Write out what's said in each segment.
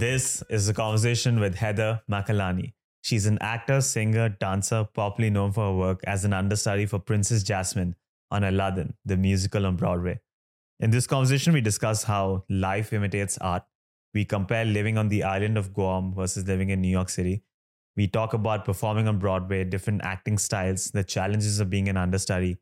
This is a conversation with Heather Makalani. She's an actor, singer, dancer, popularly known for her work as an understudy for Princess Jasmine on Aladdin, the musical on Broadway. In this conversation, we discuss how life imitates art. We compare living on the island of Guam versus living in New York City. We talk about performing on Broadway, different acting styles, the challenges of being an understudy,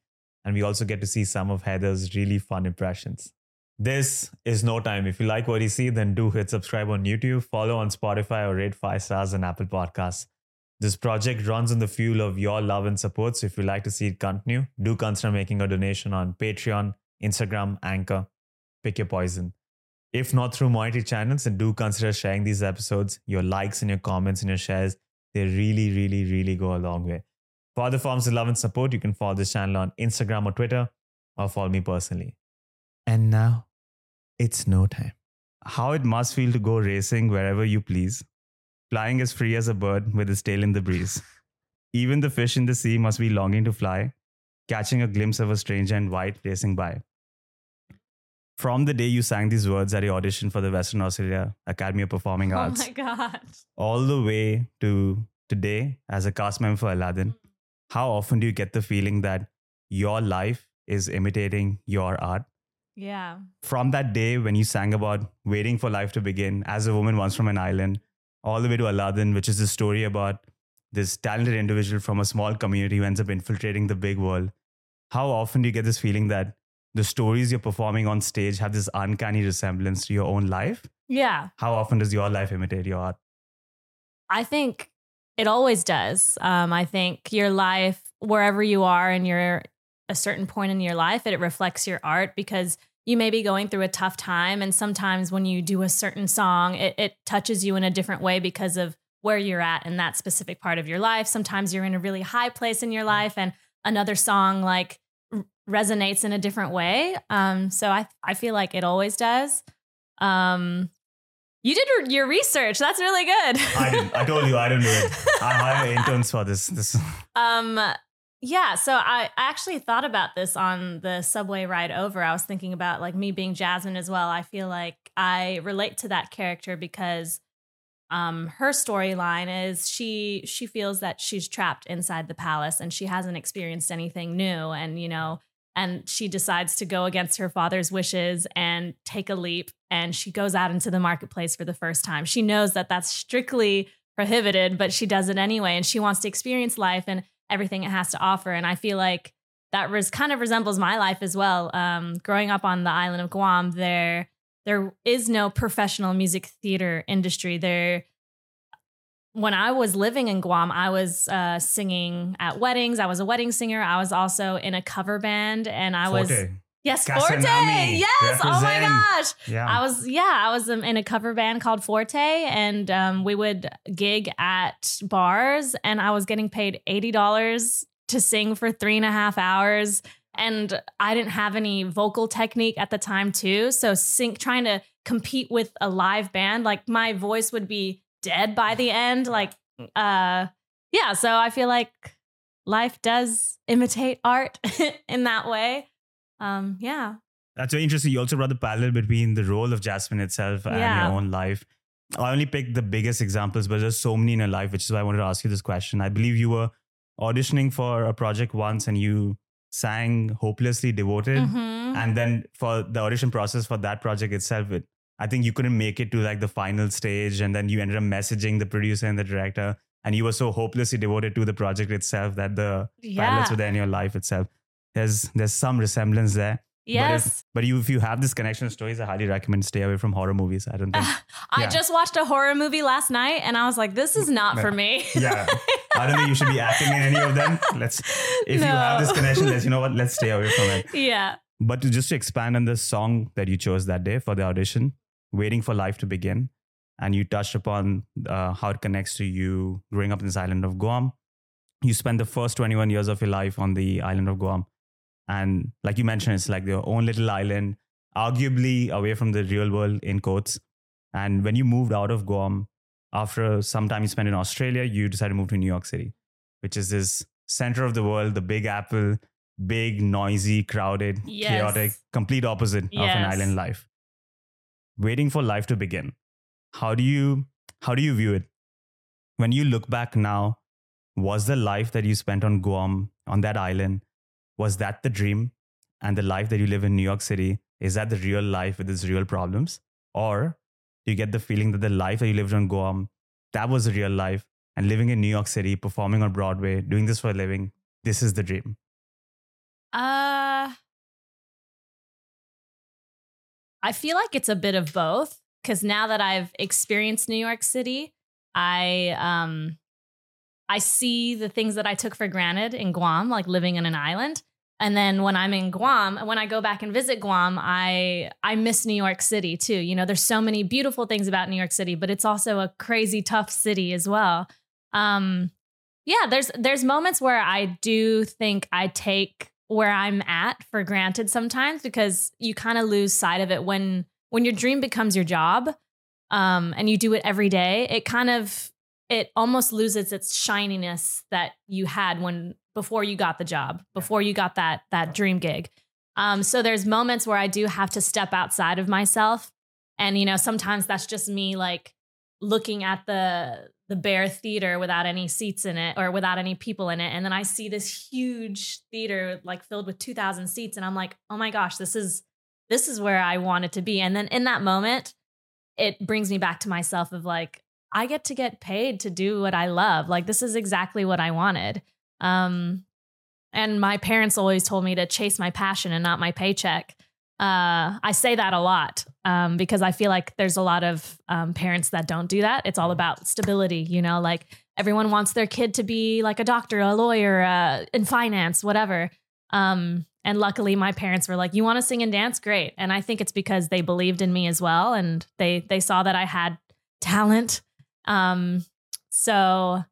and we also get to see some of Heather's really fun impressions. This is Know Time. If you like what you see, then do hit subscribe on YouTube, follow on Spotify, or rate five stars on Apple Podcasts. This project runs on the fuel of your love and support. So if you like to see it continue, do consider making a donation on Patreon, Instagram, Anchor. Pick your poison. If not through monetary channels, then do consider sharing these episodes. Your likes and your comments and your shares, they really, really, really go a long way. For other forms of love and support, you can follow this channel on Instagram or Twitter, or follow me personally. And now, it's Know Time. How it must feel to go racing wherever you please, flying as free as a bird with its tail in the breeze. Even the fish in the sea must be longing to fly, catching a glimpse of a stranger in white racing by. From the day you sang these words at your audition for the Western Australia Academy of Performing oh Arts, Oh my god. all the way to today as a cast member for Aladdin, mm. how often do you get the feeling that your life is imitating your art? Yeah. From that day when you sang about waiting for life to begin as a woman once from an island, all the way to Aladdin, which is a story about this talented individual from a small community who ends up infiltrating the big world. How often do you get this feeling that the stories you're performing on stage have this uncanny resemblance to your own life? Yeah. How often does your life imitate your art? I think it always does. Um, I think your life, wherever you are and you're a certain point in your life, it reflects your art because you may be going through a tough time. And sometimes when you do a certain song, it, it touches you in a different way because of where you're at in that specific part of your life. Sometimes you're in a really high place in your life and another song like r- resonates in a different way. Um, so I, I feel like it always does. Um, you did your research. That's really good. I. I told you I didn't do it. I hire interns for this. This. Um, yeah. So I, I actually thought about this on the subway ride over. I was thinking about like me being Jasmine as well. I feel like I relate to that character because um her storyline is she she feels that she's trapped inside the palace and she hasn't experienced anything new and you know and she decides to go against her father's wishes and take a leap and she goes out into the marketplace for the first time she knows that that's strictly prohibited but she does it anyway and she wants to experience life and everything it has to offer and i feel like that res- kind of resembles my life as well um, growing up on the island of guam there there is no professional music theater industry there when I was living in Guam, I was uh, singing at weddings. I was a wedding singer. I was also in a cover band, and I was Yes, Forte. Yes, oh my gosh. Yeah. I was yeah, I was in a cover band called Forte, and um, we would gig at bars, and I was getting paid eighty dollars to sing for three and a half hours, and I didn't have any vocal technique at the time too, so sing trying to compete with a live band, like my voice would be dead by the end, like uh, yeah. So I feel like life does imitate art in that way. Um, yeah. That's very interesting. You also brought the parallel between the role of Jasmine itself and Yeah. your own life. I only picked the biggest examples, but there's so many in your life, which is why I wanted to ask you this question. I believe you were auditioning for a project once and you sang Hopelessly Devoted. Mhm. And then for the audition process for that project itself, it, I think you couldn't make it to like the final stage. And then you ended up messaging the producer and the director. And you were so hopelessly devoted to the project itself that the parallels Yeah. were there in your life itself. There's there's some resemblance there. Yes. But if, but you, if you have this connection of stories, I highly recommend stay away from horror movies. I don't think. I Yeah. just watched a horror movie last night and I was like, this is not for me. yeah, I don't think you should be acting in any of them. Let's. If you have this connection, let's you know what. Let's stay away from it. yeah. But to just to expand on the song that you chose that day for the audition, "Waiting for Life to Begin," and you touched upon uh, how it connects to you growing up in this island of Guam. You spent the first 21 years of your life on the island of Guam, and like you mentioned, it's like your own little island, arguably away from the real world in quotes. And when you moved out of Guam, after some time you spent in Australia, you decided to move to New York City, which is this center of the world, the Big Apple, big, noisy, crowded, Yes. chaotic, complete opposite of an island life. Waiting for life to begin. how do you how do you view it when you look back now was the life that you spent on guam on that island was that the dream and the life that you live in new york city is that the real life with its real problems or do you get the feeling that the life that you lived on guam that was the real life and living in new york city performing on broadway doing this for a living this is the dream Uh I feel like it's a bit of both cuz now that I've experienced New York City, I um I see the things that I took for granted in Guam, like living in an island. And then when I'm in Guam, when I go back and visit Guam, I I miss New York City too. You know, there's so many beautiful things about New York City, but it's also a crazy tough city as well. Um yeah, there's there's moments where I do think I take where I'm at for granted sometimes because you kind of lose sight of it when when your dream becomes your job um, and you do it every day. It kind of it almost loses its shininess that you had when before you got the job, before you got that that dream gig. Um, so there's moments where I do have to step outside of myself, and you know sometimes that's just me like looking at the the bare theater without any seats in it or without any people in it. And then i see this huge theater like filled with 2000 seats. And i'm like oh my gosh this is this is where i wanted to be. And then in that moment it brings me back to myself of like i get to get paid to do what i love. Like this is exactly what i wanted um and my parents always told me to chase my passion and not my paycheck uh, I say that a lot um, because I feel like there's a lot of um, parents that don't do that. It's all about stability, you know, like everyone wants their kid to be like a doctor, a lawyer, uh, in finance, whatever. Um, and luckily, my parents were like, "You want to sing and dance? Great!" And I think it's because they believed in me as well, and they they saw that I had talent. Um, so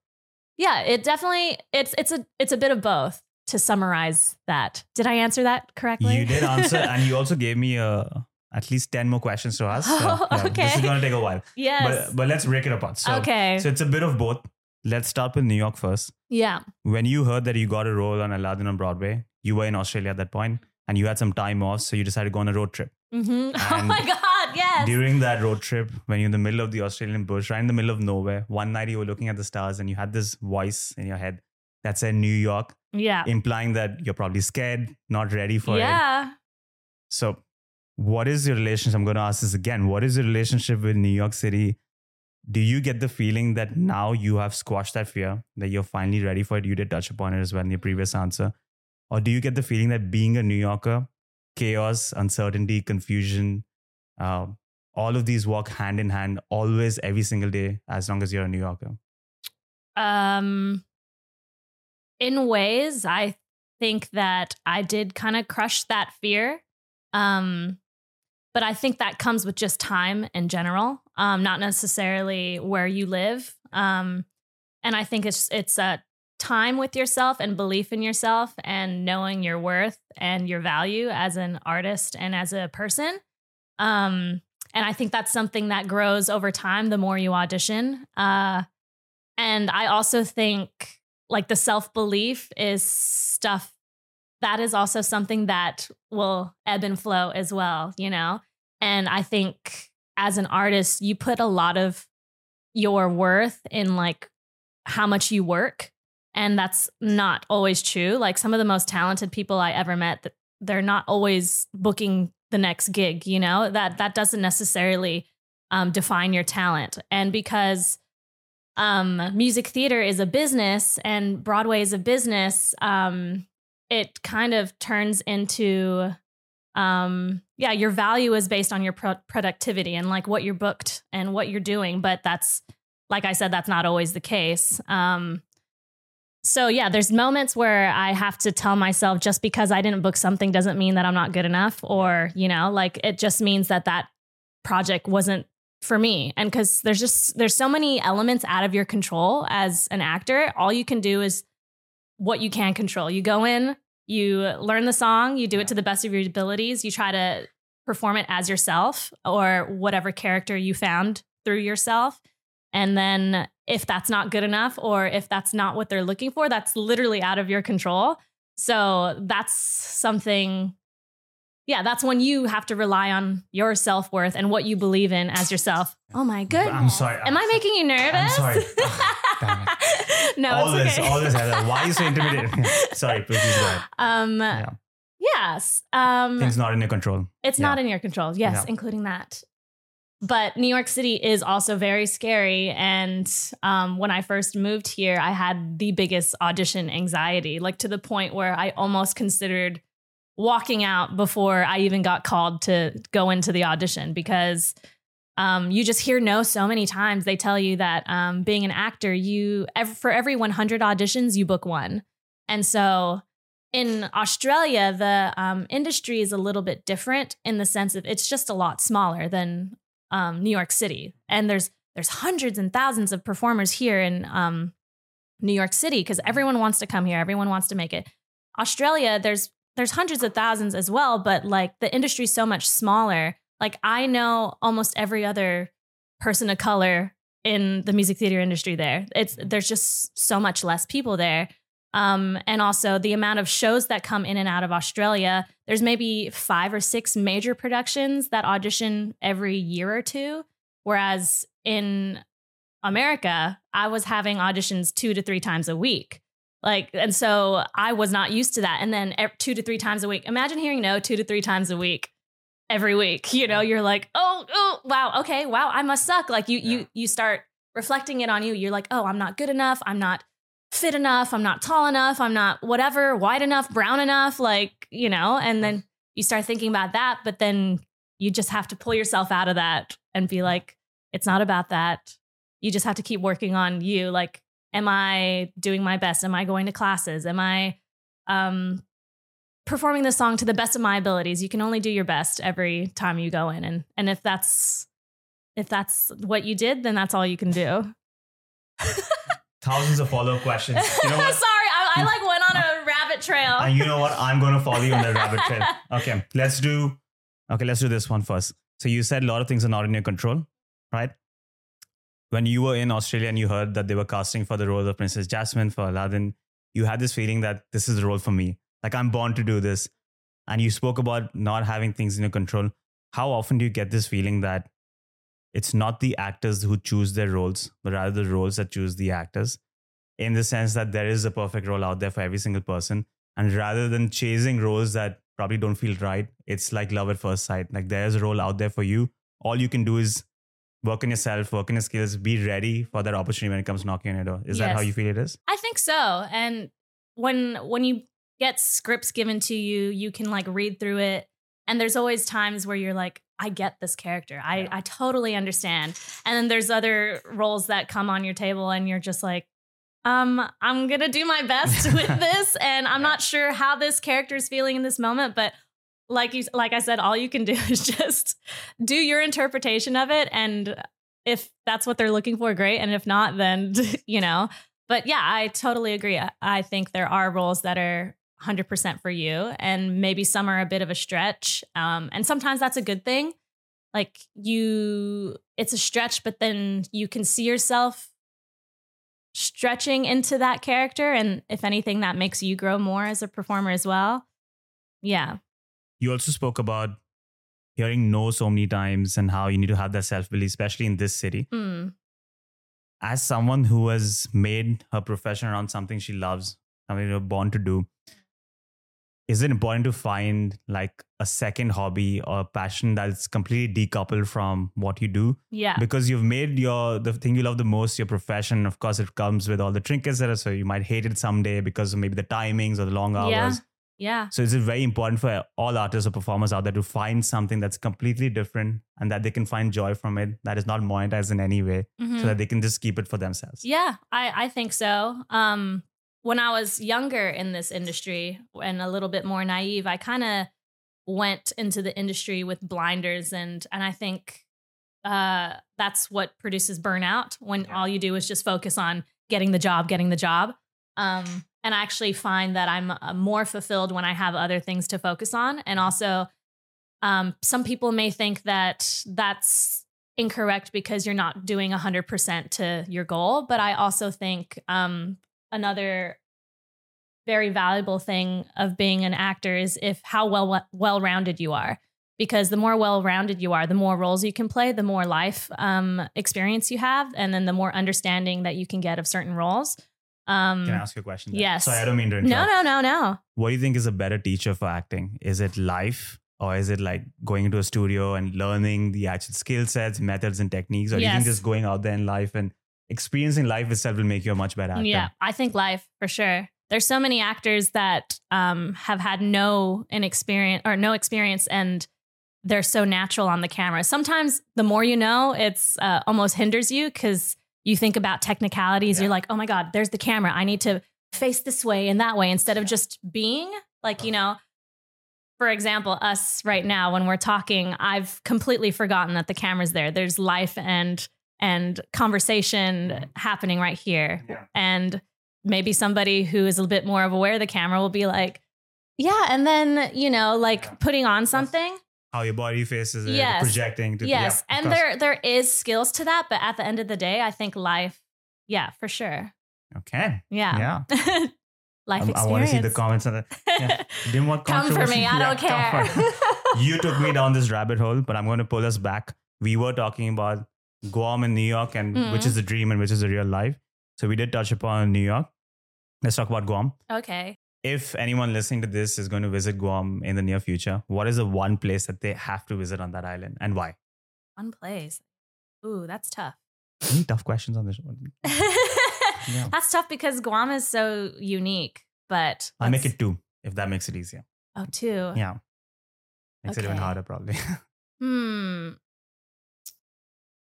yeah, it definitely it's it's a it's a bit of both to summarize that. Did I answer that correctly? You did answer, and you also gave me uh, at least 10 more questions to ask. So, Oh, yeah, okay. This is going to take a while. yes. But, but let's break it apart. So, okay. so it's a bit of both. Let's start with New York first. yeah. When you heard that you got a role on Aladdin on Broadway, you were in Australia at that point and you had some time off. So you decided to go on a road trip. hmm Oh my God. Yes. During that road trip, when you're in the middle of the Australian bush, right in the middle of nowhere, one night you were looking at the stars and you had this voice in your head that said New York, yeah. implying that you're probably scared, not ready for it. Yeah. So, what is your relationship? I'm going to ask this again. What is your relationship with New York City? Do you get the feeling that now you have squashed that fear, that you're finally ready for it? You did touch upon it as well in your previous answer. Or do you get the feeling that being a New Yorker, chaos, uncertainty, confusion, uh, all of these walk hand in hand always, every single day, as long as you're a New Yorker? Um, in ways, I think that I did kind of crush that fear. Um, but I think that comes with just time in general, um, not necessarily where you live. Um, and I think it's it's a time with yourself and belief in yourself and knowing your worth and your value as an artist and as a person. Um, and I think that's something that grows over time the more you audition. Uh, and I also think like the self belief is stuff that is also something that will ebb and flow as well, you know? And I think as an artist, you put a lot of your worth in like how much you work. And that's not always true. Like some of the most talented people I ever met, th- they're not always booking the next gig, you know? That that doesn't necessarily um, define your talent. And because um, music theater is a business and Broadway is a business, um, it kind of turns into, um, yeah, your value is based on your pro- productivity and like what you're booked and what you're doing. But that's, like I said, that's not always the case. Um, so yeah, there's moments where I have to tell myself just because I didn't book something doesn't mean that I'm not good enough, or you know, like it just means that that project wasn't for me. And because there's just there's so many elements out of your control as an actor. All you can do is what you can control. You go in you learn the song you do it to the best of your abilities you try to perform it as yourself or whatever character you found through yourself and then if that's not good enough or if that's not what they're looking for that's literally out of your control so that's something yeah, that's when you have to rely on your self worth and what you believe in as yourself. Oh my goodness. I'm sorry. Am I making you nervous? I'm sorry. no, all it's this, okay. all this. Why are you so intimidated? sorry, please go ahead. um, Yeah. yes. Um, Things not in your control. It's Yeah. not in your control. Yes, Yeah. including that. But New York City is also very scary. And um, when I first moved here, I had the biggest audition anxiety, like to the point where I almost considered walking out before I even got called to go into the audition because um, you just hear no so many times. They tell you that um, being an actor, you for every 100 auditions, you book one. And so in Australia, the um, industry is a little bit different in the sense of it's just a lot smaller than um, New York City, and there's there's hundreds and thousands of performers here in um, New York City because everyone wants to come here, everyone wants to make it. Australia, there's there's hundreds of thousands as well, but like the industry's so much smaller. Like I know almost every other person of color in the music theater industry there. It's there's just so much less people there. Um, and also the amount of shows that come in and out of Australia. There's maybe five or six major productions that audition every year or two. Whereas in America, I was having auditions two to three times a week. Like, and so I was not used to that. And then two to three times a week. Imagine hearing no two to three times a week every week. You know, you're like, oh, oh, wow, okay, wow, I must suck. Like you, Yeah. you, you start reflecting it on you. You're like, oh, I'm not good enough. I'm not fit enough. I'm not tall enough. I'm not whatever, wide enough, brown enough. Like, you know, and then you start thinking about that. But then you just have to pull yourself out of that and be like, it's not about that. You just have to keep working on you. Like, am I doing my best? Am I going to classes? Am I um, performing the song to the best of my abilities? You can only do your best every time you go in. And and if that's if that's what you did, then that's all you can do. Thousands of follow up questions. You know Sorry. I, I like went on a rabbit trail. and you know what? I'm going to follow you on the rabbit trail. Okay, let's do. Okay, let's do this one first. So you said a lot of things are not in your control, right? When you were in Australia and you heard that they were casting for the role of Princess Jasmine for Aladdin, you had this feeling that this is the role for me. Like I'm born to do this. And you spoke about not having things in your control. How often do you get this feeling that it's not the actors who choose their roles, but rather the roles that choose the actors? In the sense that there is a perfect role out there for every single person. And rather than chasing roles that probably don't feel right, it's like love at first sight. Like there's a role out there for you. All you can do is work on yourself, work on your skills, be ready for that opportunity when it comes knocking on your door. Is that how you feel it is? I think so. And when when you get scripts given to you, you can like read through it. And there's always times where you're like, I get this character. I, Yeah. I totally understand. And then there's other roles that come on your table and you're just like, um, I'm gonna do my best with this. And I'm not sure how this character is feeling in this moment, but like you like I said, all you can do is just do your interpretation of it. And if that's what they're looking for, great. And if not, then you know, but yeah, I totally agree. I think there are roles that are 100% for you, and maybe some are a bit of a stretch. Um, and sometimes that's a good thing. Like you, it's a stretch, but then you can see yourself stretching into that character. And if anything, that makes you grow more as a performer as well. Yeah. You also spoke about hearing no so many times and how you need to have that self belief, especially in this city. Mm. As someone who has made her profession around something she loves, something you're born to do, is it important to find like a second hobby or passion that's completely decoupled from what you do? Yeah. because you've made your the thing you love the most your profession of course it comes with all the trinkets that are so you might hate it someday because of maybe the timings or the long hours Yeah. Yeah. so it's very important for all artists or performers out there to find something that's completely different and that they can find joy from it that is not monetized in any way Mhm. so that they can just keep it for themselves Yeah, I, I think so. Um, when I was younger in this industry and a little bit more naive, I kind of went into the industry with blinders, and and I think uh, that's what produces burnout when Yeah. all you do is just focus on getting the job, getting the job. Um, and I actually find that I'm uh, more fulfilled when I have other things to focus on, and also. Um, some people may think that that's incorrect because you're not doing 100% to your goal but i also think um, another very valuable thing of being an actor is if how well well rounded you are. Because the more well rounded you are, the more roles you can play, the more life um, experience you have, and then the more understanding that you can get of certain roles. Um, Can I ask you a question? there? yes. Sorry, I don't mean to interrupt. no, no, no. no What do you think is a better teacher for acting? Is it life or is it like going into a studio and learning the actual skill sets, methods, and techniques? Or do you think just going out there in life and experiencing life itself will make you a much better actor? Yeah, I think life for sure. There's so many actors that um, have had no inexperience or no experience, and they're so natural on the camera. Sometimes the more you know, it's uh, almost hinders you because you think about technicalities. Yeah. You're like, oh my god, there's the camera. I need to face this way and that way instead of just being like you know. For example, us right now when we're talking, I've completely forgotten that the camera's there. There's life and and conversation mm-hmm. happening right here. Yeah. And maybe somebody who is a bit more of aware of the camera will be like, yeah, and then, you know, like Yeah. putting on something. How your body faces it, Yes. projecting. To, yes. yeah, and there there is skills to that, but at the end of the day, I think life, yeah, for sure. Okay. Yeah. Yeah. life I, experience. want to see the comments on that. yeah. Didn't want Come for me. I don't come for it. care. you took me down this rabbit hole, but I'm going to pull us back. We were talking about Guam and New York, and which Mhm. is the dream and which is the real life. So we did touch upon New York. Let's talk about Guam. okay. If anyone listening to this is going to visit Guam in the near future, what is the one place that they have to visit on that island and why? One place. Ooh, that's tough. Any tough questions on this one? Yeah. That's tough because Guam is so unique, but I'll make it two if that makes it easier. Oh, two. Yeah. Makes it even harder, probably. Hmm.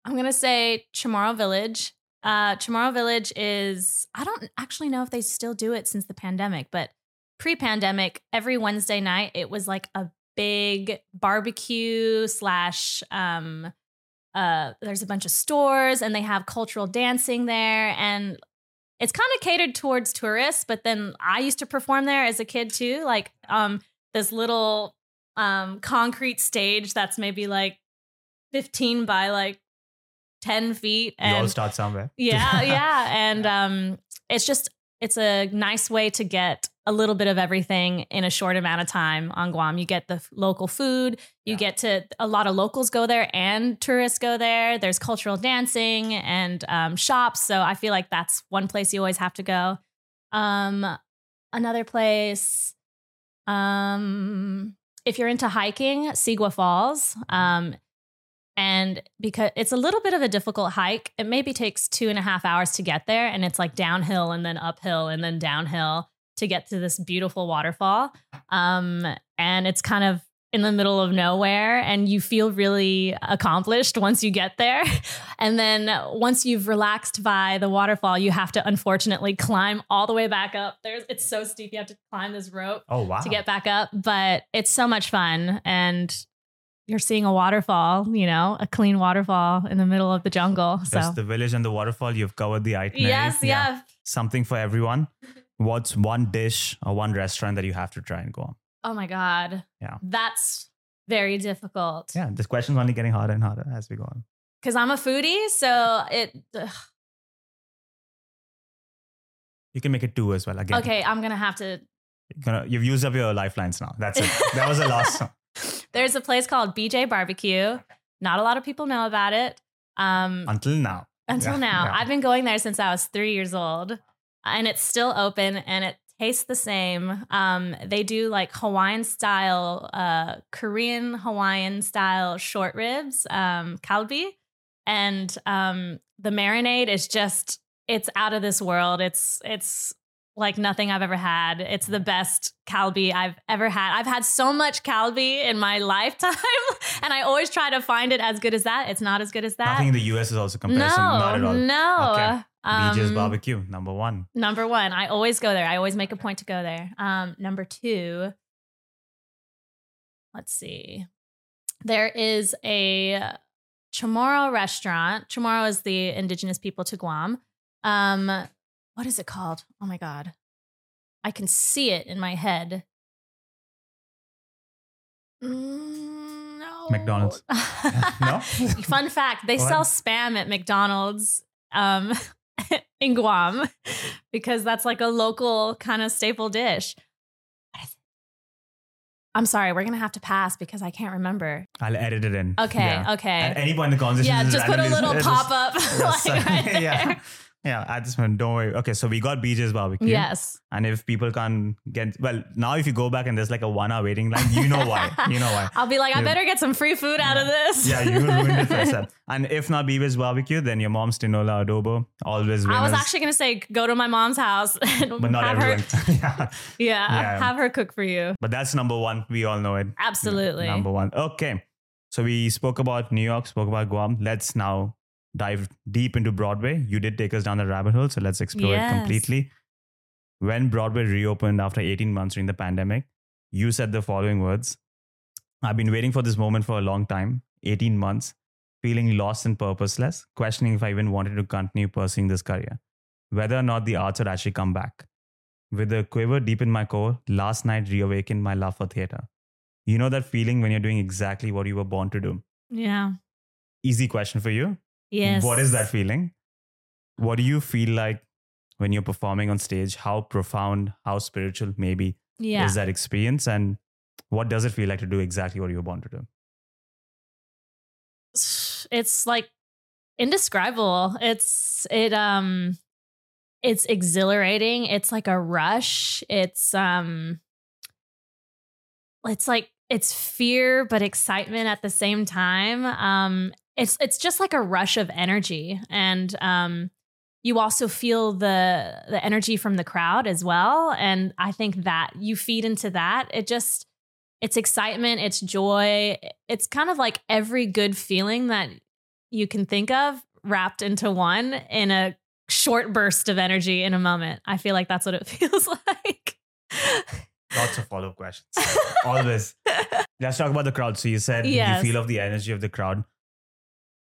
I'm gonna say Chamorro Village. Uh, Chamorro Village is I don't actually know if they still do it since the pandemic, but pre-pandemic, every Wednesday night it was like a big barbecue slash um uh there's a bunch of stores and they have cultural dancing there and it's kind of catered towards tourists but then i used to perform there as a kid too like um this little um concrete stage that's maybe like 15 by like 10 feet you all and start somewhere. yeah yeah and um it's just it's a nice way to get a little bit of everything in a short amount of time on guam you get the local food you Yeah. get to a lot of locals go there and tourists go there there's cultural dancing and um, shops so i feel like that's one place you always have to go um another place um if you're into hiking sigua falls um and because it's a little bit of a difficult hike, it maybe takes two and a half hours to get there. And it's like downhill and then uphill and then downhill to get to this beautiful waterfall. Um, and it's kind of in the middle of nowhere and you feel really accomplished once you get there. And then once you've relaxed by the waterfall, you have to unfortunately climb all the way back up. There's it's so steep. You have to climb this rope Oh, wow. to get back up, but it's so much fun and you're seeing a waterfall, you know, a clean waterfall in the middle of the jungle. So the village and the waterfall, you've covered the itinerary. yes, yeah. Something for everyone. What's one dish or one restaurant that you have to try and go on? Oh my god. Yeah. That's very difficult. Yeah, this question's only getting harder and harder as we go on. Cuz I'm a foodie, so it ugh. You can make it two as well. Again, Okay, I'm going to have to You're gonna, you've used up your lifelines now. That's it. that was the last one. There's a place called BJ Barbecue. Not a lot of people know about it. Um Until now. until Yeah, now. yeah. I've been going there since I was three years old, and it's still open and it tastes the same. Um, they do like Hawaiian style, uh, Korean Hawaiian style short ribs, um, kalbi, and um, the marinade is just it's out of this world. It's it's like nothing I've ever had. It's the best kalbi I've ever had. I've had so much kalbi in my lifetime, and I always try to find it as good as that. It's not as good as that. Nothing in the US is also comparison. No, Not at all. no. Okay. Um, BJ's barbecue, number one. Number one, I always go there. I always make a point to go there. Um, number two, let's see. There is a Chamorro restaurant. Chamorro is the indigenous people to Guam. Um, what is it called? Oh my god, I can see it in my head. Mm, no. McDonald's. No? Fun fact: they sell spam at McDonald's. Um, in Guam because that's like a local kind of staple dish. I'm sorry, we're gonna have to pass because I can't remember. I'll edit it in. Okay, Yeah. okay. At any point in the conversation, yeah, just put a little pop up. Like right yeah. Yeah, at this moment, don't worry. Okay, so we got BJ's barbecue. Yes. And if people can't get well, now if you go back and there's like a one hour waiting line, you know why. You know why. I'll be like, I Yeah. better get some free food out of this. Yeah, you ruined it for yourself. And if not BB's barbecue, then your mom's tinola adobo. Always winners. I was actually gonna say go to my mom's house and but not have everyone. her yeah. yeah, Yeah. have her cook for you. But that's number one. We all know it. Absolutely. Number one. Okay. So we spoke about New York, spoke about Guam. Let's now dive deep into Broadway. You did take us down the rabbit hole, so let's explore Yes. it completely. When Broadway reopened after 18 months during the pandemic, you said the following words I've been waiting for this moment for a long time 18 months, feeling lost and purposeless, questioning if I even wanted to continue pursuing this career, whether or not the arts would actually come back. With a quiver deep in my core, last night reawakened my love for theater. You know that feeling when you're doing exactly what you were born to do? Yeah. Easy question for you. Yes. What is that feeling? What do you feel like when you're performing on stage? How profound, how spiritual maybe Yeah. is that experience? And what does it feel like to do exactly what you were born to do? it's like indescribable. It's it um it's exhilarating. It's like a rush. It's um it's like it's fear but excitement at the same time. Um it's it's just like a rush of energy and um you also feel the the energy from the crowd as well and I think that you feed into that. It just it's excitement, it's joy. It's kind of like every good feeling that you can think of wrapped into one in a short burst of energy in a moment. I feel like that's what it feels like. Lots of follow up questions. Always. Let's talk about the crowd. So you said Yes. you feel of the energy of the crowd.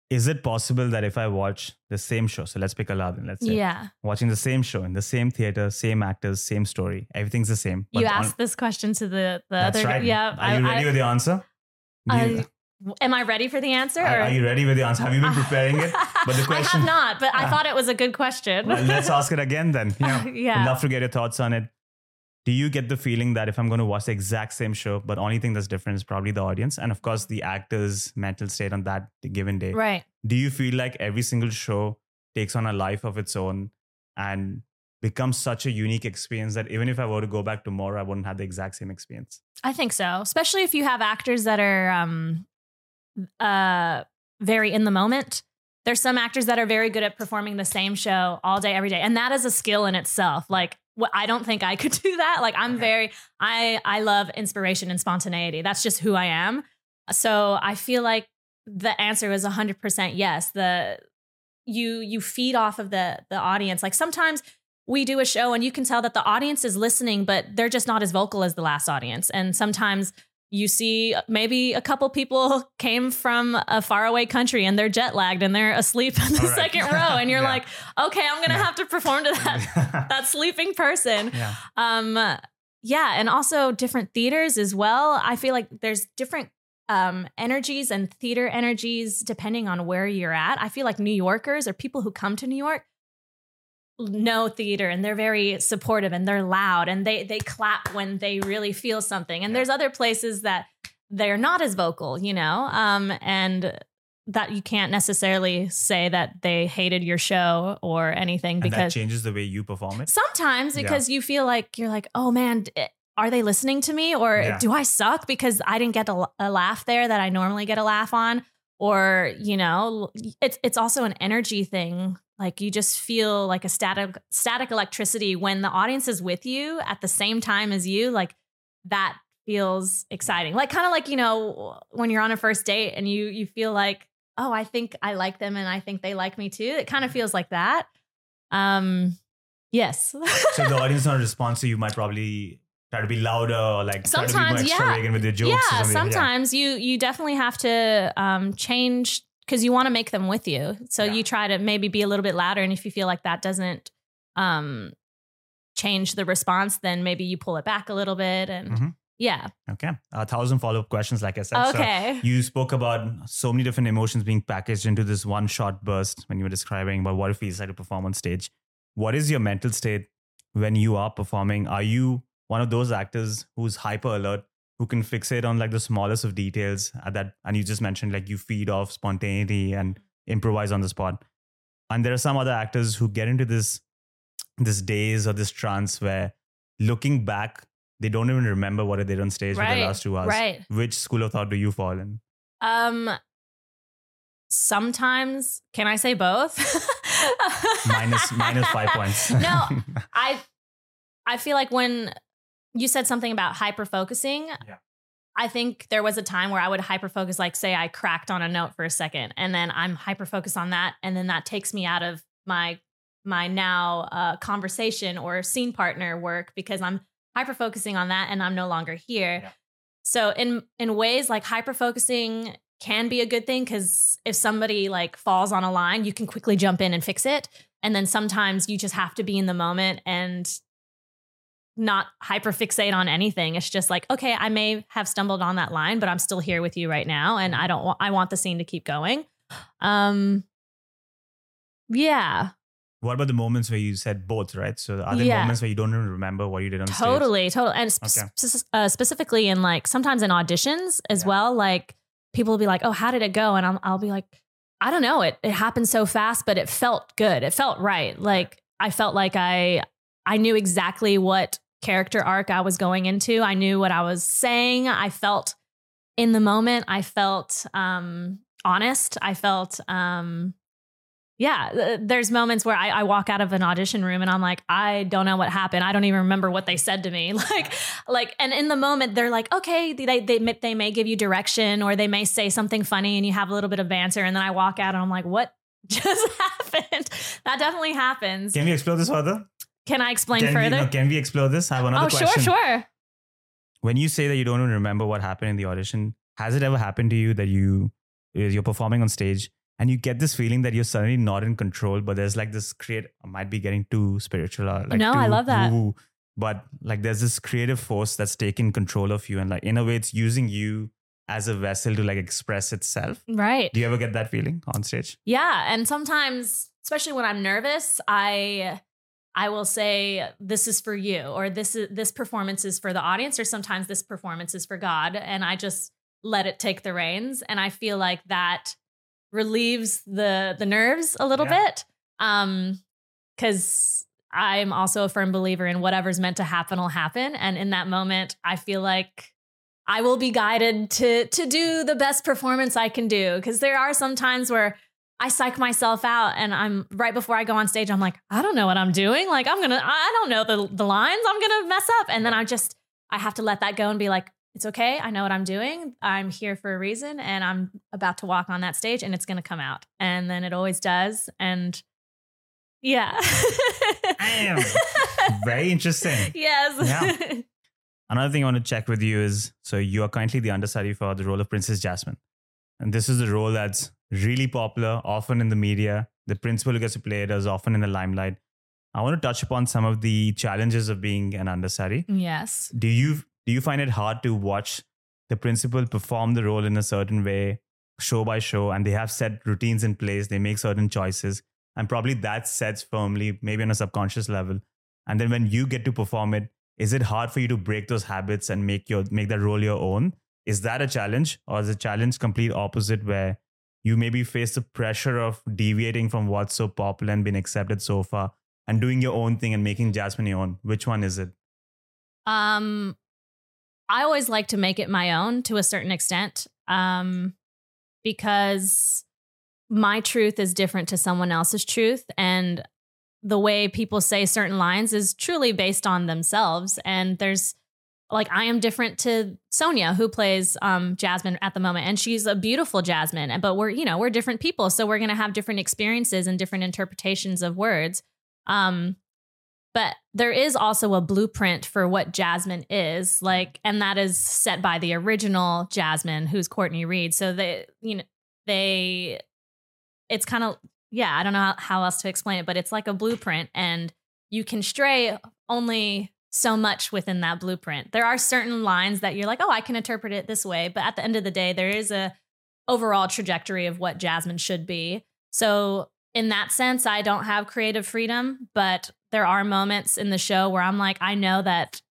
Is it possible that if I watch the same show, so let's pick Aladdin, let's say, yeah. watching the same show in the same theater, same actors, same story, everything's the same. You on- asked this question to the the That's other right. yeah. Are you ready with the answer? You- am I ready for the answer? are, or- are you ready with the answer? Have you been preparing it? But the question, I have not, but I Ah. thought it was a good question. Well, let's ask it again then. Yeah. Yeah. I'd love to get your thoughts on it. Do you get the feeling that if I'm going to watch the exact same show, but only thing that's different is probably the audience and of course the actor's mental state on that given day? right. Do you feel like every single show takes on a life of its own and becomes such a unique experience that even if I were to go back tomorrow, I wouldn't have the exact same experience? I think so, especially if you have actors that are um, uh, very in the moment. There's some actors that are very good at performing the same show all day, every day, and that is a skill in itself. Like, what I don't think I could do that. Like, I'm Okay. very, I I love inspiration and spontaneity. That's just who I am. So I feel like the answer is 100% yes. The you you feed off of the the audience. Like sometimes we do a show and you can tell that the audience is listening, but they're just not as vocal as the last audience. And sometimes you see maybe a couple people came from a faraway country and they're jet lagged and they're asleep in the right. second row. And you're Yeah. like, okay, I'm gonna Yeah. have to perform to that that sleeping person. yeah. Um, yeah, and also different theaters as well. I feel like there's different um, energies and theater energies depending on where you're at. I feel like New Yorkers or people who come to New York know theater and they're very supportive and they're loud and they they clap when they really feel something. And Yeah. there's other places that they're not as vocal, you know, um, and that you can't necessarily say that they hated your show or anything And that because changes the way you perform it. Sometimes Yeah. because you feel like you're like, oh man, are they listening to me or Yeah. do I suck because I didn't get a, a laugh there that I normally get a laugh on? Or you know, it's it's also an energy thing. Like you just feel like a static static electricity when the audience is with you at the same time as you. Like that feels exciting. Like kind of like you know when you're on a first date and you you feel like oh I think I like them and I think they like me too. It kind of feels like that. Um, yes. So the audience not responds to you, might probably try to be louder or like try to be more Sometimes, yeah. with your jokes. yeah, sometimes you you definitely have to um, change because you want to make them with you. So Yeah. you try to maybe be a little bit louder, and if you feel like that doesn't um, change the response, then maybe you pull it back a little bit, and Mhm. Yeah. Okay. A thousand follow up questions, like I said. So Okay. you spoke about so many different emotions being packaged into this one short burst when you were describing about what it feels like to perform on stage. What is your mental state when you are performing? Are you one of those actors who's hyper alert, who can fixate on like the smallest of details at that? And you just mentioned like you feed off spontaneity and improvise on the spot. And there are some other actors who get into this this daze or this trance where looking back, they don't even remember what they did on stage for the last two hours. right. Which school of thought do you fall in? Um sometimes can I say both? minus minus five points. No. I I feel like when you said something about hyper focusing, Yeah. I think there was a time where I would hyper focus, like say I cracked on a note for a second, and then I'm hyper focused on that, and then that takes me out of my my now uh, conversation or scene partner work because I'm hyper focusing on that, and I'm no longer here. Yeah. So in in ways like hyper focusing can be a good thing because if somebody like falls on a line, you can quickly jump in and fix it. And then sometimes you just have to be in the moment and not hyper fixate on anything. It's just like, okay, I may have stumbled on that line, but I'm still here with you right now. And I don't want, I want the scene to keep going. Um, yeah, what about the moments where you said both, right? So are there Yeah. moments where you don't even remember what you did on stage? totally, totally. And sp- Okay. uh, specifically in like sometimes in auditions as Yeah. well, like people will be like, oh, how did it go? And I'll, I'll be like, I don't know. It, it happened so fast, but it felt good. It felt right. Like I felt like I, I knew exactly what character arc I was going into. I knew what I was saying. I felt in the moment. I felt um, honest. I felt, um, yeah, th- there's moments where I, I walk out of an audition room and I'm like, I don't know what happened. I don't even remember what they said to me. Like, like, and in the moment, they're like, okay, they they they may give you direction or they may say something funny and you have a little bit of banter, and then I walk out and I'm like, what just happened? That definitely happens. Can we explore this further? Can I explain Can we, further? no, can we explore this? I have another oh, question. sure, sure. When you say that you don't even remember what happened in the audition, has it ever happened to you that you uh, you're performing on stage and you get this feeling that you're suddenly not in control, but there's like this create I might be getting too spiritual or like No, too I love that. woo-woo, but like there's this creative force that's taking control of you and like in a way it's using you as a vessel to like express itself. Right. Do you ever get that feeling on stage? Yeah, and sometimes, especially when I'm nervous, I I will say this is for you or this is this performance is for the audience or sometimes this performance is for God and I just let it take the reins and I feel like that relieves the the nerves a little Yeah. bit um cuz I'm also a firm believer in whatever's meant to happen will happen and in that moment I feel like I will be guided to to do the best performance I can do because there are some times where I psych myself out and I'm right before I go on stage I'm like I don't know what I'm doing. Like I'm going to I don't know the the lines I'm going to mess up. And then I just I have to let that go and be like it's okay. I know what I'm doing. I'm here for a reason and I'm about to walk on that stage and it's going to come out. And then it always does. And yeah. Damn. Very interesting. yes. Yeah. Another thing I want to check with you is so you are currently the understudy for the role of Princess Jasmine. And this is a role that's really popular, often in the media. The principal who gets to play it is often in the limelight. I want to touch upon some of the challenges of being an understudy. yes Do you do you find it hard to watch the principal perform the role in a certain way, show by show, and they have set routines in place, they make certain choices, and probably that sets firmly, maybe on a subconscious level. And then when you get to perform it, is it hard for you to break those habits and make your make that role your own? Is that a challenge, or is the challenge complete opposite where you maybe face the pressure of deviating from what's so popular and been accepted so far and doing your own thing and making Jasmine your own? Which one is it? Um, I always like to make it my own to a certain extent, um, because my truth is different to someone else's truth, and the way people say certain lines is truly based on themselves. And there's like I am different to Sonia, who plays um, Jasmine at the moment, and she's a beautiful Jasmine. But we're you know we're different people, so we're gonna have different experiences and different interpretations of words. Um, but there is also a blueprint for what Jasmine is like, and that is set by the original Jasmine, who's Courtney Reed. So they, you know, they, it's kind of yeah, I don't know how else to explain it, but it's like a blueprint, and you can stray only so much within that blueprint. There are certain lines that you're like, oh, I can interpret it this way. But at the end of the day, there is a overall trajectory of what Jasmine should be. So in that sense, I don't have creative freedom, but there are moments in the show where I'm like, I know that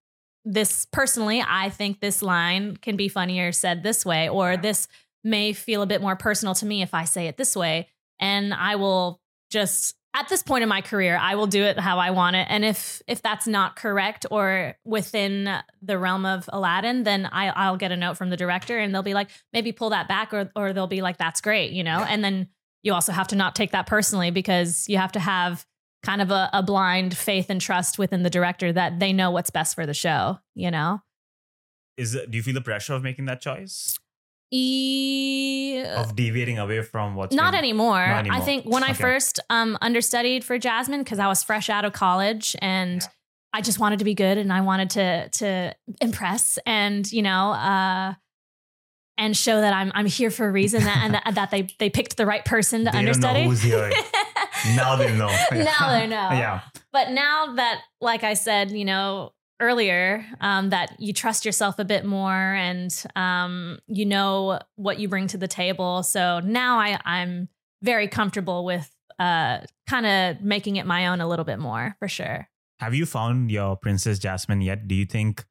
this personally, I think this line can be funnier said this way, or this may feel a bit more personal to me if I say it this way. And I will just at this point in my career, I will do it how I want it. And if if that's not correct or within the realm of Aladdin, then I, I'll get a note from the director and they'll be like, maybe pull that back, or or they'll be like, that's great, you know. And then you also have to not take that personally because you have to have kind of a, a blind faith and trust within the director that they know what's best for the show, you know. Is it, do you feel the pressure of making that choice? E- of deviating away from what's not been- anymore. Not anymore. I think when I first um, understudied for Jasmine, because I was fresh out of college and I just wanted to be good and I wanted to to impress and you know uh, and show that I'm I'm here for a reason that, and that, that they they picked the right person to They understudy. now they know. now they know. yeah. But now that, like I said, you know, earlier, um, that you trust yourself a bit more and um, you know what you bring to the table. So now I, I'm very comfortable with uh, kind of making it my own a little bit more for sure. Have you found your Princess Jasmine yet? Do you think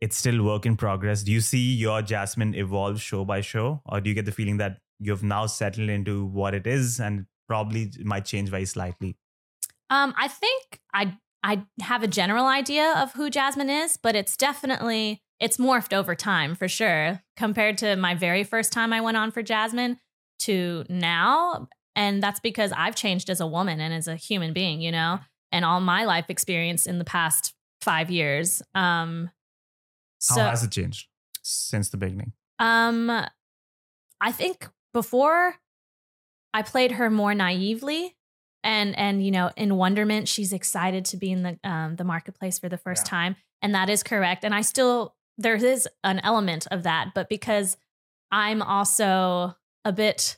it's still work in progress? Do you see your Jasmine evolve show by show? Or do you get the feeling that you've now settled into what it is and probably might change very slightly? Um, I think I I have a general idea of who Jasmine is, but it's definitely it's morphed over time for sure compared to my very first time I went on for Jasmine to now, and that's because I've changed as a woman and as a human being, you know, and all my life experience in the past five years. Um, How so has it changed since the beginning? um, I think before I played her more naively and and you know in wonderment she's excited to be in the um the marketplace for the first Yeah. time and that is correct and I still there is an element of that but because I'm also a bit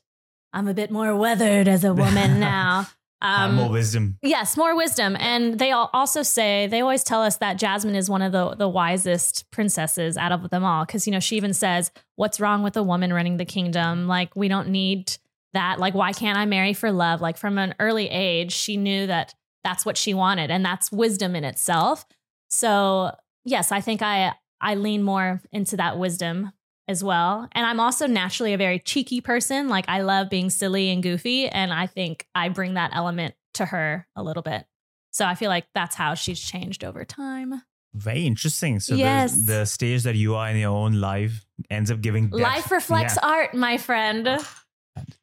I'm a bit more weathered as a woman now um more wisdom. Yes, more wisdom. And they all also say, they always tell us that Jasmine is one of the, the wisest princesses out of them all. Cause, you know, she even says, What's wrong with a woman running the kingdom? Like, we don't need that. Like, why can't I marry for love? Like, from an early age, she knew that that's what she wanted. And that's wisdom in itself. So, yes, I think I, I lean more into that wisdom as well. And I'm also naturally a very cheeky person. Like I love being silly and goofy. And I think I bring that element to her a little bit. So I feel like that's how she's changed over time. Very interesting. So Yes. the, the stage that you are in your own life ends up giving depth. Life reflects Yeah. art, my friend.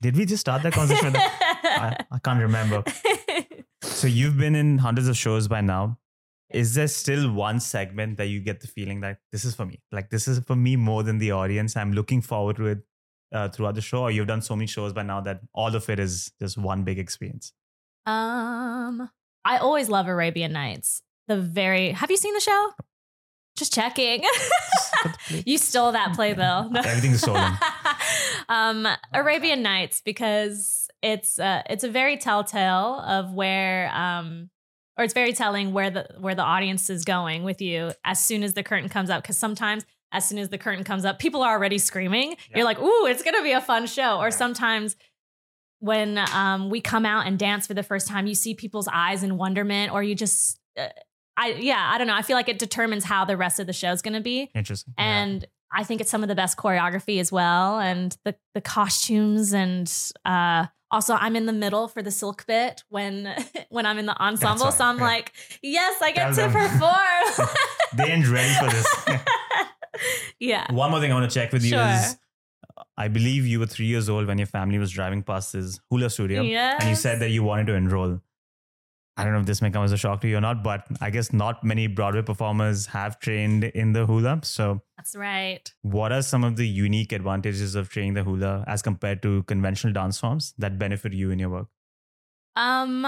Did we just start that conversation? I, I can't remember. So you've been in hundreds of shows by now. Is there still one segment that you get the feeling that this is for me? Like this is for me more than the audience. I'm looking forward to it uh, throughout the show. Or you've done so many shows by now that all of it is just one big experience. um, I always love Arabian Nights. The very have you seen the show? Just checking. you stole that playbill. Everything's stolen. um, Arabian Nights because it's uh, it's a very telltale of where um, or it's very telling where the where the audience is going with you as soon as the curtain comes up. Because sometimes as soon as the curtain comes up, people are already screaming. Yeah. You're like, "Ooh, it's gonna be a fun show!" Or Yeah. sometimes when um, we come out and dance for the first time, you see people's eyes in wonderment, or you just. Uh, I yeah, I don't know. I feel like it determines how the rest of the show is going to be Interesting. and I think it's some of the best choreography as well, and the the costumes, and uh, also I'm in the middle for the silk bit when when I'm in the ensemble, all so I'm yeah. like, yes, I get to perform. they ain't ready for this. yeah, One more thing I want to check with you is I believe you were three years old when your family was driving past this hula studio. And you said that you wanted to enroll. I don't know if this may come as a shock to you or not, but I guess not many Broadway performers have trained in the hula. So, that's right. what are some of the unique advantages of training the hula as compared to conventional dance forms that benefit you in your work? Um,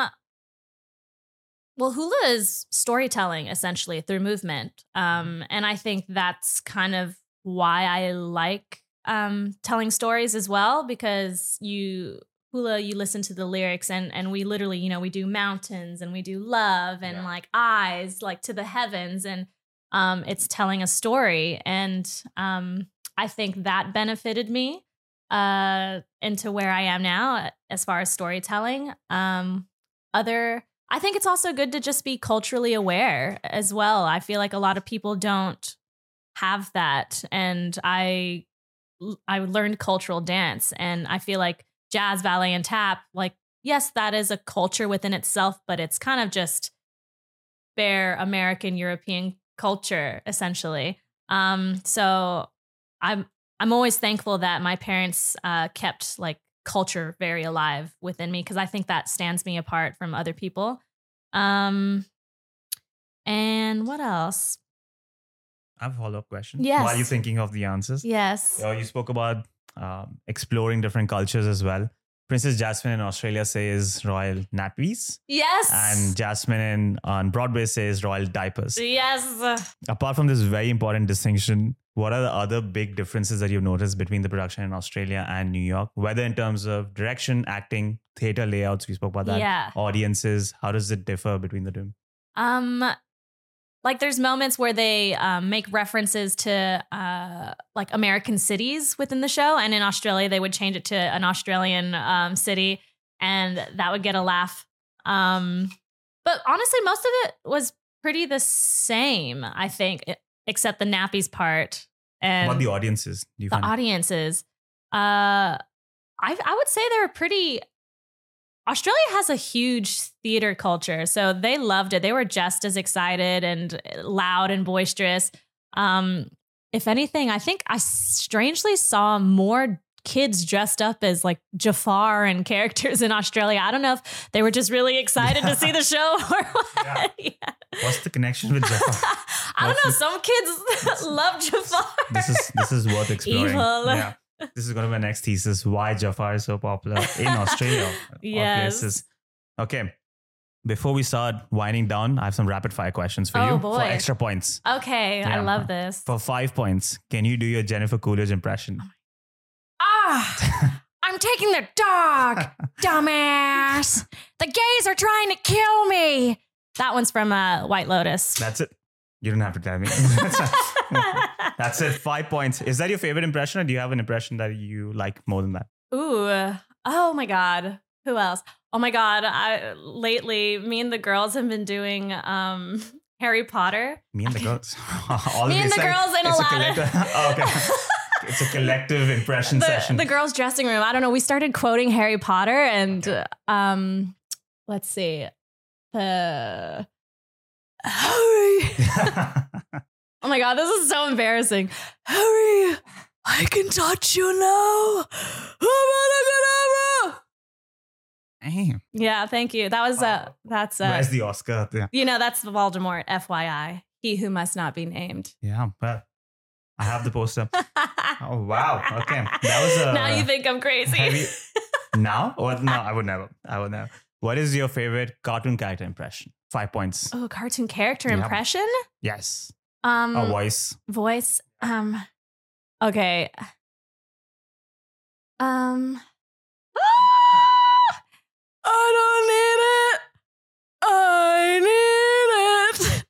well, hula is storytelling essentially through movement. Um, and I think that's kind of why I like um, telling stories as well, because you hula, you listen to the lyrics, and and we literally, you know, we do mountains and we do love and Yeah. like eyes, like to the heavens, and um, it's telling a story, and um, I think that benefited me uh into where I am now as far as storytelling. Um, other I think it's also good to just be culturally aware as well. I feel like a lot of people don't have that and I I learned cultural dance and I feel like jazz, ballet and tap like yes, that is a culture within itself, but it's kind of just bare American European culture essentially. Um so I'm I'm always thankful that my parents uh kept like culture very alive within me because I think that stands me apart from other people. Um, and what else? I have a follow up question. Yes. While you're thinking of the answers, Yes. Uh, you spoke about um, exploring different cultures as well. Princess Jasmine in Australia says royal nappies, Yes. and Jasmine in on Broadway says royal diapers. yes. Apart from this very important distinction, what are the other big differences that you've noticed between the production in Australia and New York? Whether in terms of direction, acting, theater layouts, we spoke about that. Yeah. Audiences, how does it differ between the two? Um, like there's moments where they um, make references to uh, like American cities within the show, and in Australia they would change it to an Australian um, city, and that would get a laugh. Um, but honestly, most of it was pretty the same, I think, except the nappies part. And What about the audiences? Do you the find audiences uh I I would say they were pretty Australia has a huge theater culture, so they loved it. They were just as excited and loud and boisterous. Um, if anything, I think I strangely saw more kids dressed up as like Jafar and characters in Australia. I don't know if they were just really excited to see the show or what. Yeah. What's the connection with Jafar? I don't know. Some kids love Jafar. this is this is worth exploring. Evil. Yeah. This is going to be my next thesis. Why Jafar is so popular in Australia? Yes. Okay. Before we start winding down, I have some rapid fire questions for Oh, you boy. for extra points. Okay, I love this. For five points, can you do your Jennifer Coolidge impression? Ah, I'm taking the dog, dumbass. The gays are trying to kill me. That one's from uh, White Lotus. That's it. You don't have to tell me. That's, it. Five points. Is that your favorite impression, or do you have an impression that you like more than that? Ooh, oh my god. Who else? Oh my god. I lately, me and the girls have been doing um Harry Potter. Me and the girls. All Me and the girls in a collective- oh, okay. It's a collective impression the, session. the girls' dressing room. I don't know. We started quoting Harry Potter, and um, let's see, the Harry. Oh my god, this is so embarrassing. Harry, I can touch you now. Damn. Yeah, thank you. That was uh Wow. that's uh Where's the Oscar? Yeah. you know, that's the Voldemort, FYI. He who must not be named. Yeah, but I have the poster. Oh wow. Okay. That was a now you think I'm crazy. heavy- now? Or no, I would never. I would never. What is your favorite cartoon character impression? Five points. oh, cartoon character Yeah. impression? Yes. Um A voice. voice. Um okay. Um I don't need it. I need it.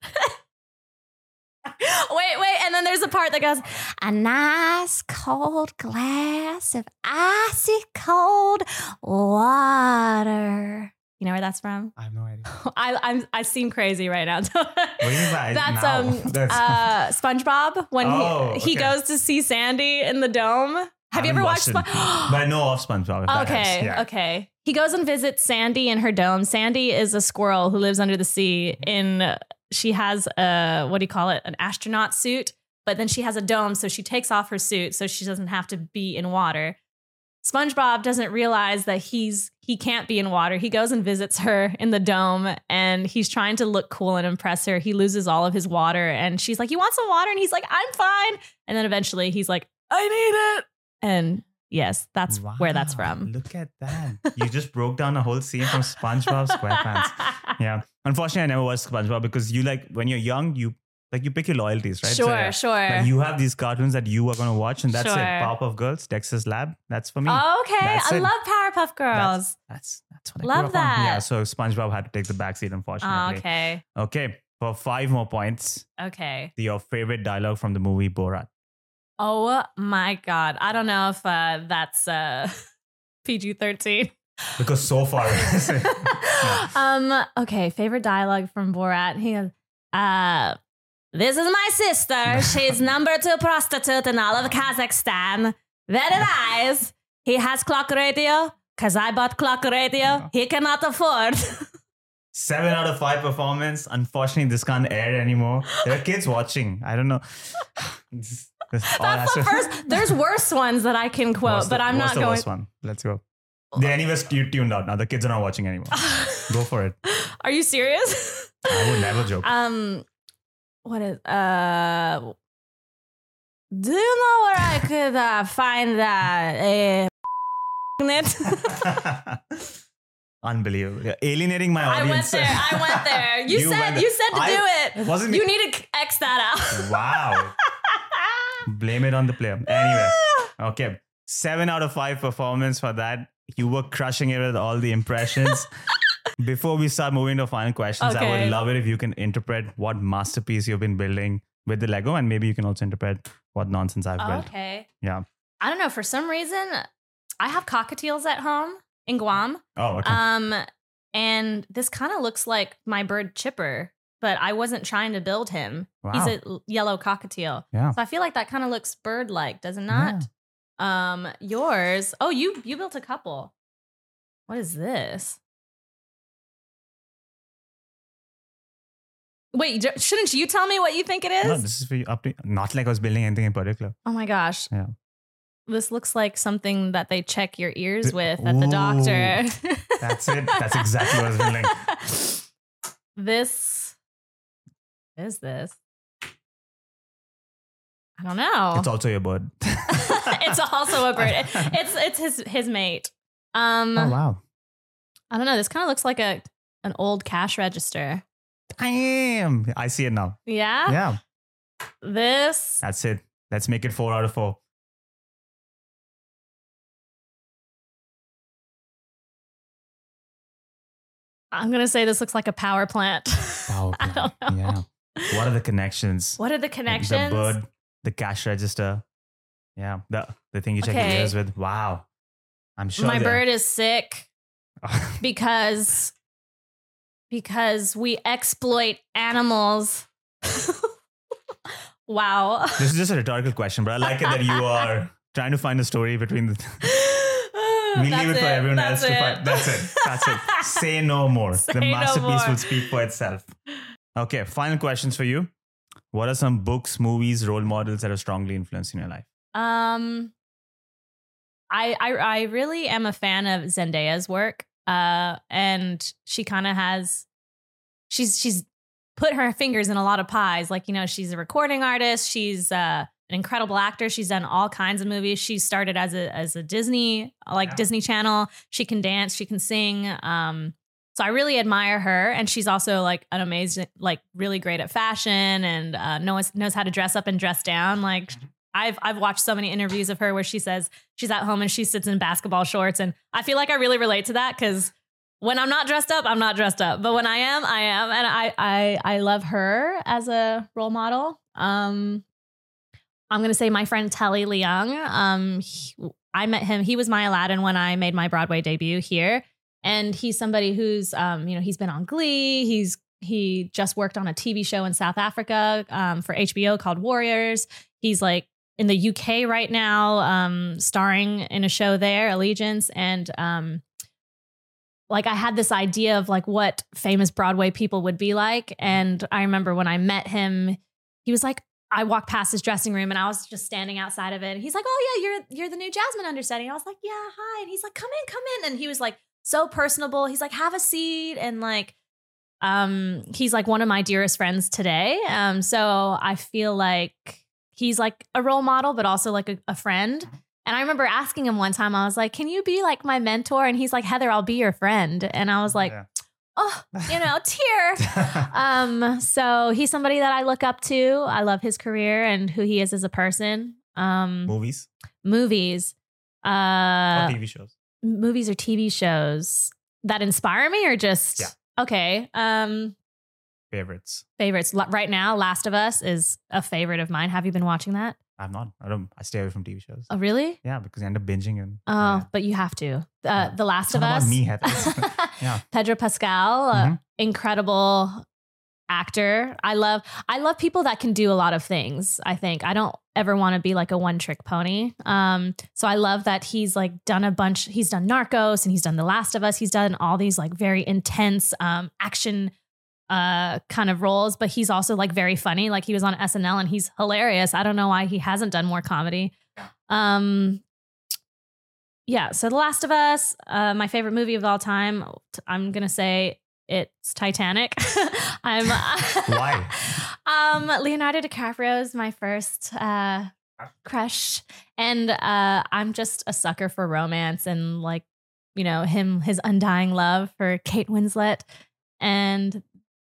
wait, wait, and then there's a part that goes, a nice cold glass of icy cold water. You know where that's from? I have no idea. I I'm I seem crazy right now. What do you That's now? um That's- uh SpongeBob when Oh, he he okay. goes to see Sandy in the dome. Have you ever watched? watched it, Spo- but I know of SpongeBob. okay. Yeah. okay. He goes and visits Sandy in her dome. Sandy is a squirrel who lives under the sea. In she has a what do you call it? An astronaut suit, but then she has a dome, so she takes off her suit so she doesn't have to be in water. SpongeBob doesn't realize that he's he can't be in water. He goes and visits her in the dome and he's trying to look cool and impress her. He loses all of his water and she's like, "You want some water?" and he's like, "I'm fine." And then eventually he's like, "I need it." And yes, that's where that's from. Look at that. You just broke down a whole scene from SpongeBob SquarePants. Yeah. Unfortunately, I never watched SpongeBob because you like when you're young, you like you pick your loyalties, right? So, Sure, yeah, sure. Like you have these cartoons that you are going to watch, and that's Sure. it. Powerpuff Girls, Dexter's Lab. That's for me. Oh, okay. That's I it. love Powerpuff Girls. That's that's what I Love on. Yeah, so SpongeBob had to take the backseat, Oh, unfortunately. okay. Okay, for five more points, Okay. your favorite dialogue from the movie Borat. Oh my God. I don't know if uh, that's uh, PG 13. Because so far, um, okay, favorite dialogue from Borat. He goes, uh, this is my sister. She's number two prostitute in all of Kazakhstan. Very nice. He has clock radio. Cause I bought clock radio. He cannot afford. seven out of five performance. Unfortunately, this can't air anymore. There are kids watching. I don't know. This- this- That's the first. There's worse ones that I can quote, the- but I'm not the going. worst one. Let's go. They anyways tu- tuned out now. The kids are not watching anymore. Go for it. Are you serious? I would never joke. Um, what is uh? Do you know where I could uh, find that a magnet? Unbelievable. Alienating my audience. I went there. I went there. You, You said you said to I- do it. wasn't you need to x that out. wow. Blame it on the player. Anyway, okay. Seven out of five performance for that. You were crushing it with all the impressions. Before we start moving to final questions, I would love it if you can interpret what masterpiece you've been building with the Lego, and maybe you can also interpret what nonsense I've built. okay. Yeah. I don't know. For some reason, I have cockatiels at home in Guam. Oh, okay. Um, and this kind of looks like my bird Chipper, but I wasn't trying to build him. Wow. He's a yellow cockatiel. yeah. So I feel like that kind of looks bird-like, does it not? Um, yours. Oh, you you built a couple. What is this? Wait, shouldn't you tell me what you think it is? No, this is for you. Up to, not like I was building anything in particular. oh my gosh. Yeah. This looks like something that they check your ears Th- with at the doctor. That's it. That's exactly what I was building. This is this? I don't know. It's also your bird. it's also a bird. It- It's it's his his mate. Um, oh wow. I don't know. This kind of looks like a an old cash register. Damn. I see it now. Yeah. Yeah. This. That's it. Let's make it four out of four. I'm gonna say this looks like a power plant. Power I don't plant. know. Yeah. What are the connections? What are the connections? The bird, the cash register. Yeah. The the thing you check Okay. your ears with. Wow. I'm sure. My bird is sick because because we exploit animals. wow. this is just a rhetorical question, but I like it that you are trying to find a story between the. We leave That's it for everyone else to find. That's it. That's it. Say no more. Say the no masterpiece more. will speak for itself. Okay, final questions for you. What are some books, movies, role models that have strongly influenced in your life? Um, I I I really am a fan of Zendaya's work. Uh, and she kind of has, she's she's put her fingers in a lot of pies. Like you know, she's a recording artist. She's uh, an incredible actor. She's done all kinds of movies. She started as a as a Disney like Yeah. Disney Channel. She can dance. She can sing. Um, so I really admire her, and she's also like an amazing, like really great at fashion, and uh, knows knows how to dress up and dress down. Like I've I've watched so many interviews of her where she says she's at home and she sits in basketball shorts, and I feel like I really relate to that because when I'm not dressed up, I'm not dressed up, but when I am, I am, and I I I love her as a role model. Um, I'm gonna say my friend Telly Leung. Um, he- I met him. He was my Aladdin when I made my Broadway debut here, and he's somebody who's um, you know, he's been on Glee. He's he just worked on a TV show in South Africa um, for HBO called Warriors. He's like in the UK right now, um, starring in a show there, Allegiance, and um, like I had this idea of like what famous Broadway people would be like, and I remember when I met him, he was like. I walked past his dressing room and I was just standing outside of it. And he's like, "Oh yeah, you're you're the new Jasmine understudy." And I was like, "Yeah, hi." And he's like, "Come in, come in." And he was like so personable. He's like, "Have a seat." And like, um, he's like one of my dearest friends today. Um, so I feel like he's like a role model, but also like a, a friend. And I remember asking him one time, I was like, "Can you be like my mentor?" And he's like, "Heather, I'll be your friend." And I was like, Yeah. oh, you know, tear. um, so he's somebody that I look up to. I love his career and who he is as a person. Um, Movies movies, or uh, TV shows. movies or TV shows that inspire me, or just Yeah. okay. Um, Favorites. favorites right now. Last of Us is a favorite of mine. Have you been watching that? I'm not. I don't. I stay away from TV shows. Oh, really? Yeah, because I end up binging and. Oh, yeah. but you have to. Uh, Yeah. The Last It's of Us. me. Yeah. Pedro Pascal, uh, Mhm. incredible actor. I love I love people that can do a lot of things. I think I don't ever want to be like a one trick pony. Um, so I love that he's like done a bunch. He's done Narcos and he's done The Last of Us. He's done all these like very intense um, action uh kind of roles, but he's also like very funny. Like he was on SNL and he's hilarious. I don't know why he hasn't done more comedy. Um yeah, so The Last of Us, uh, my favorite movie of all time. I'm gonna say it's Titanic. I'm Why? um, Leonardo DiCaprio is my first uh, crush, and uh, I'm just a sucker for romance and like you know him his undying love for Kate Winslet, and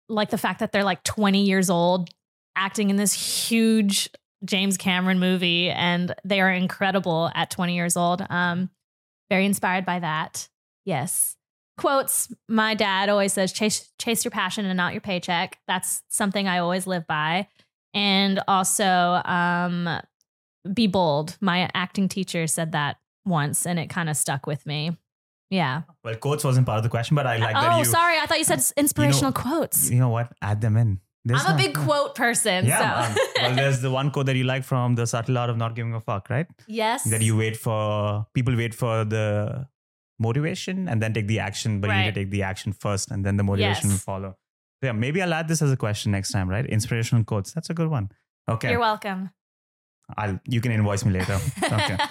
like the fact that they're like 20 years old acting in this huge James Cameron movie, and they are incredible at 20 years old. Um, very inspired by that. Yes. Quotes, my dad always says, chase, chase your passion and not your paycheck. That's something I always live by. And also, um, be bold. My acting teacher said that once and it kind of stuck with me. Yeah. Well, quotes wasn't part of the question, but I like that oh, you. sorry. I thought you said inspirational quotes. You know what? Add them in. There's I'm a big quote person. Yeah. so. well, there's the one quote that you like from the subtle art of not giving a fuck, right? yes. That you wait for people wait for the motivation and then take the action, but you need to take the action first and then the motivation will follow. So yeah, maybe I'll add this as a question next time, right? Inspirational quotes. That's a good one. Okay. You're welcome. I'll you can invoice me later. Okay.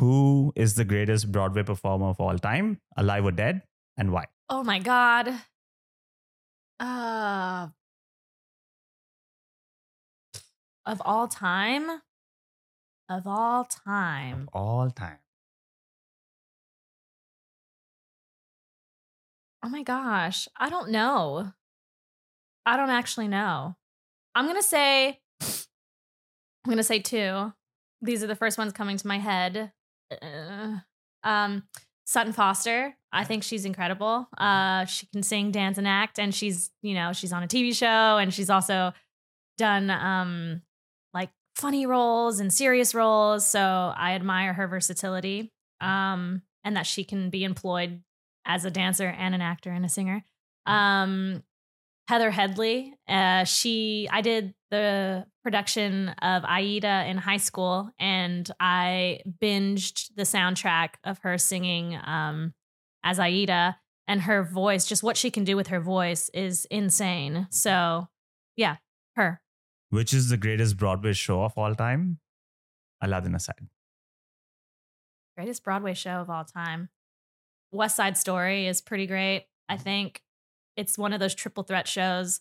Who is the greatest Broadway performer of all time, alive or dead, and why? Oh my god. Uh of all time? Of all time. Of All time. Oh my gosh. I don't know. I don't actually know. I'm going to say I'm going to say two. These are the first ones coming to my head. Uh, um Sutton Foster. I think she's incredible. Uh she can sing, dance and act and she's, you know, she's on a TV show and she's also done um like funny roles and serious roles, so I admire her versatility. Um and that she can be employed as a dancer and an actor and a singer. Um, Heather Headley, uh, she I did the production of Aida in high school, and I binged the soundtrack of her singing um, as Aida, and her voice, just what she can do with her voice, is insane. So, yeah, her. Which is the greatest Broadway show of all time? Aladdin aside. greatest Broadway show of all time. West Side Story is pretty great. I think it's one of those triple threat shows.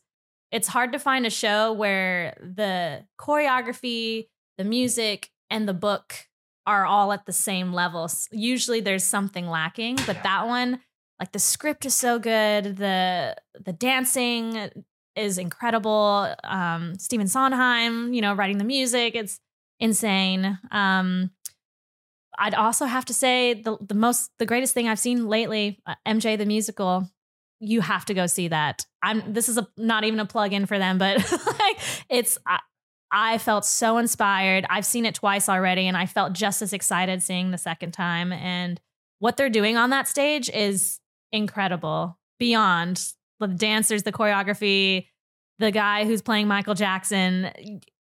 It's hard to find a show where the choreography, the music, and the book are all at the same level. Usually there's something lacking, but that one, like the script is so good, the the dancing is incredible. Um, Stephen Sondheim, you know, writing the music, it's insane. Um, I'd also have to say the the most the greatest thing I've seen lately, uh, MJ the musical. You have to go see that. I'm this is a not even a plug in for them, but like it's I, I felt so inspired. I've seen it twice already and I felt just as excited seeing the second time and what they're doing on that stage is incredible. Beyond the dancers, the choreography, the guy who's playing Michael Jackson,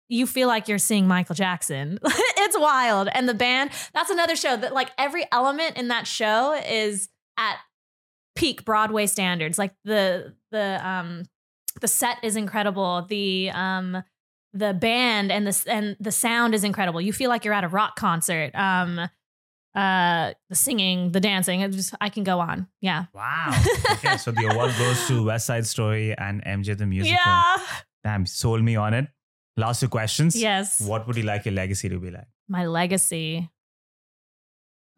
you feel like you're seeing Michael Jackson. it's wild. And the band, that's another show that like every element in that show is at peak Broadway standards. Like the the um the set is incredible. The um the band and the and the sound is incredible. You feel like you're at a rock concert. Um uh the singing, the dancing, it just I can go on. Yeah. Wow. Okay, so the award goes to West Side Story and MJ the musical. Yeah. Damn, sold me on it. Last two questions. Yes. What would you like your legacy to be like? my legacy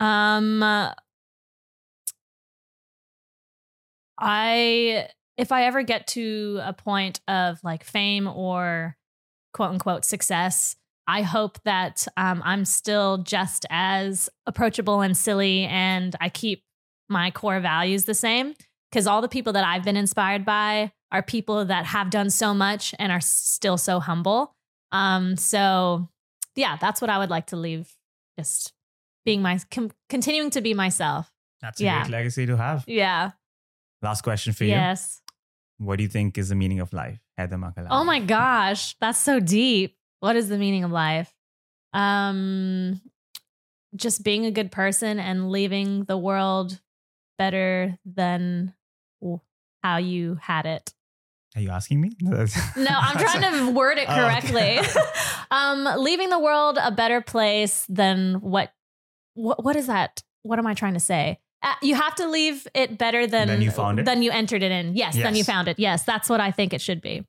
um uh, I if I ever get to a point of like fame or quote unquote success, I hope that um, I'm still just as approachable and silly and I keep my core values the same. Because all the people that I've been inspired by are people that have done so much and are still so humble. Um, so, yeah, that's what I would like to leave. Just being my, com- continuing to be myself. That's a Yeah. great legacy to have. Yeah. Last question for you. Yes. What do you think is the meaning of life? Heather Makalani. Oh my gosh, that's so deep. What is the meaning of life? Um just being a good person and leaving the world better than how you had it. Are you asking me? No, I'm trying to word it Oh, okay. correctly. um leaving the world a better place than what what what is that? What am I trying to say? Uh, you have to leave it better than Than you found it? Than you entered it in. Yes, then you found it. Yes, that's what I think it should be.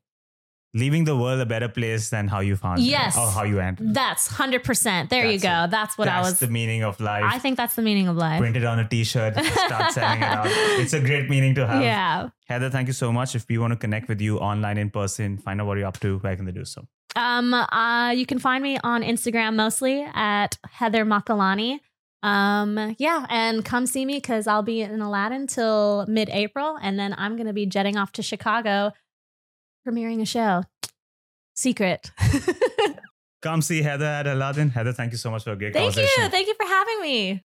Leaving the world a better place than how you found Yes. it. Yes. Or how you entered. That's 100%. There you go. it. That's what I was. That's the meaning of life. I think that's the meaning of life. Print it on a t-shirt, start selling it out. It's a great meaning to have. Yeah. Heather, thank you so much. If we want to connect with you online in person, find out what you're up to, where can they do so? Um uh you can find me on Instagram mostly at Heather Makalani. Um, yeah, and come see me because I'll be in Aladdin till mid April, and then I'm going to be jetting off to Chicago premiering a show. Secret. come see Heather at Aladdin. Heather, thank you so much for a great thank conversation. Thank you. Thank you for having me.